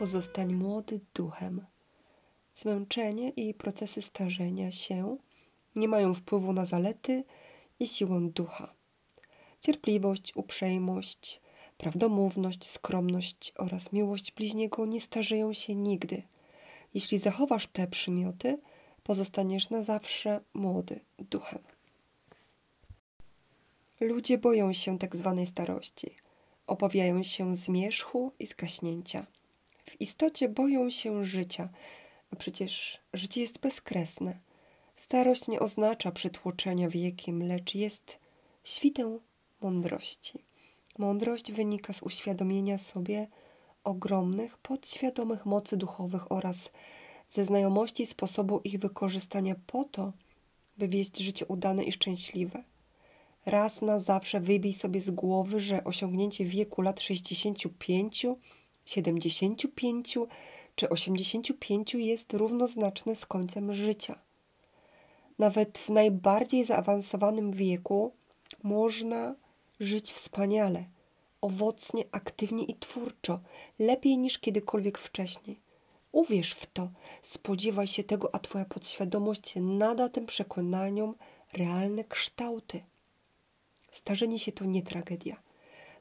pozostań młody duchem. Zmęczenie i procesy starzenia się nie mają wpływu na zalety i siłę ducha. Cierpliwość, uprzejmość, prawdomówność, skromność oraz miłość bliźniego nie starzeją się nigdy. Jeśli zachowasz te przymioty, pozostaniesz na zawsze młody duchem. Ludzie boją się tak zwanej starości. Obawiają się zmierzchu i zgaśnięcia. W istocie boją się życia, a przecież życie jest bezkresne. Starość nie oznacza przytłoczenia wiekiem, lecz jest świtę mądrości. Mądrość wynika z uświadomienia sobie ogromnych, podświadomych mocy duchowych oraz ze znajomości sposobu ich wykorzystania po to, by wieść życie udane i szczęśliwe. Raz na zawsze wybij sobie z głowy, że osiągnięcie wieku lat 65, 75 czy 85 jest równoznaczne z końcem życia. Nawet w najbardziej zaawansowanym wieku można żyć wspaniale, owocnie, aktywnie i twórczo, lepiej niż kiedykolwiek wcześniej. Uwierz w to, spodziewaj się tego, a Twoja podświadomość nada tym przekonaniom realne kształty. Starzenie się to nie tragedia.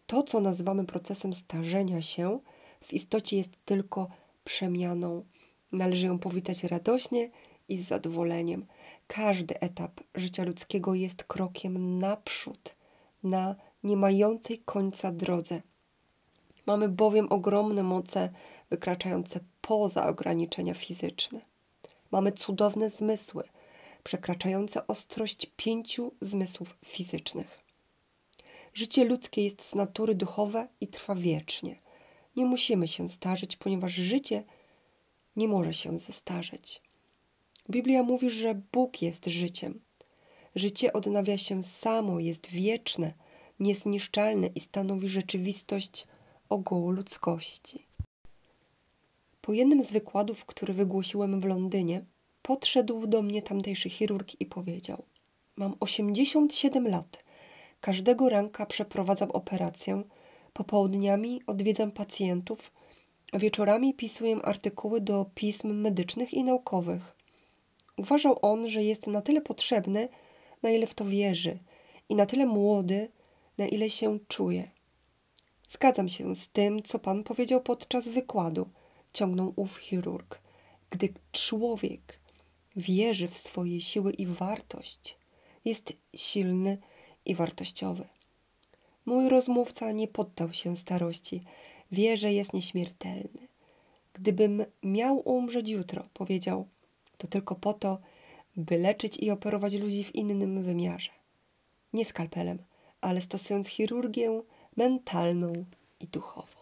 To, co nazywamy procesem starzenia się, w istocie jest tylko przemianą. Należy ją powitać radośnie i z zadowoleniem. Każdy etap życia ludzkiego jest krokiem naprzód, na nie mającej końca drodze. Mamy bowiem ogromne moce wykraczające poza ograniczenia fizyczne. Mamy cudowne zmysły, przekraczające ostrość pięciu zmysłów fizycznych. Życie ludzkie jest z natury duchowe i trwa wiecznie. Nie musimy się starzeć, ponieważ życie nie może się zestarzeć. Biblia mówi, że Bóg jest życiem. Życie odnawia się samo, jest wieczne, niezniszczalne i stanowi rzeczywistość ogółu ludzkości. Po jednym z wykładów, który wygłosiłem w Londynie, podszedł do mnie tamtejszy chirurg i powiedział: Mam 87 lat. Każdego ranka przeprowadzam operację, popołudniami odwiedzam pacjentów, a wieczorami pisuję artykuły do pism medycznych i naukowych. Uważał on, że jest na tyle potrzebny, na ile w to wierzy, i na tyle młody, na ile się czuje. Zgadzam się z tym, co pan powiedział podczas wykładu, ciągnął ów chirurg. Gdy człowiek wierzy w swoje siły i wartość, jest silny i wartościowy. Mój rozmówca nie poddał się starości. Wie, że jest nieśmiertelny. Gdybym miał umrzeć jutro, powiedział, to tylko po to, by leczyć i operować ludzi w innym wymiarze. Nie skalpelem, ale stosując chirurgię mentalną i duchową.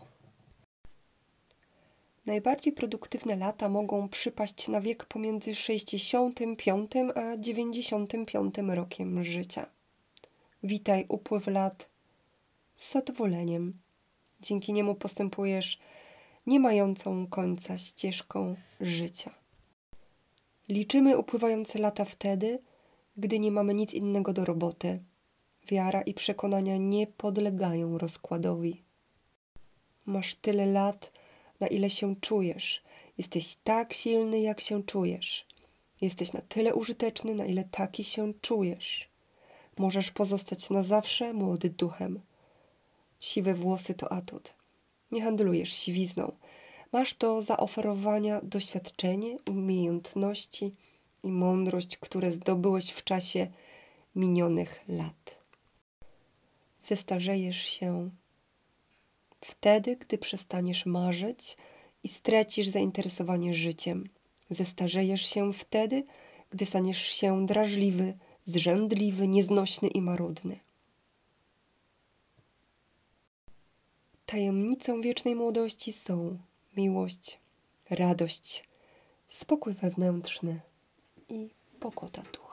Najbardziej produktywne lata mogą przypaść na wiek pomiędzy 65 a 95 rokiem życia. Witaj upływ lat z zadowoleniem. Dzięki niemu postępujesz nie mającą końca ścieżką życia. Liczymy upływające lata wtedy, gdy nie mamy nic innego do roboty. Wiara i przekonania nie podlegają rozkładowi. Masz tyle lat, na ile się czujesz. Jesteś tak silny, jak się czujesz. Jesteś na tyle użyteczny, na ile taki się czujesz. Możesz pozostać na zawsze młody duchem. Siwe włosy to atut. Nie handlujesz siwizną. Masz do zaoferowania doświadczenie, umiejętności i mądrość, które zdobyłeś w czasie minionych lat. Zestarzejesz się wtedy, gdy przestaniesz marzyć i stracisz zainteresowanie życiem. Zestarzejesz się wtedy, gdy staniesz się drażliwy, zrzędliwy, nieznośny i marudny. Tajemnicą wiecznej młodości są miłość, radość, spokój wewnętrzny i pokota ducha.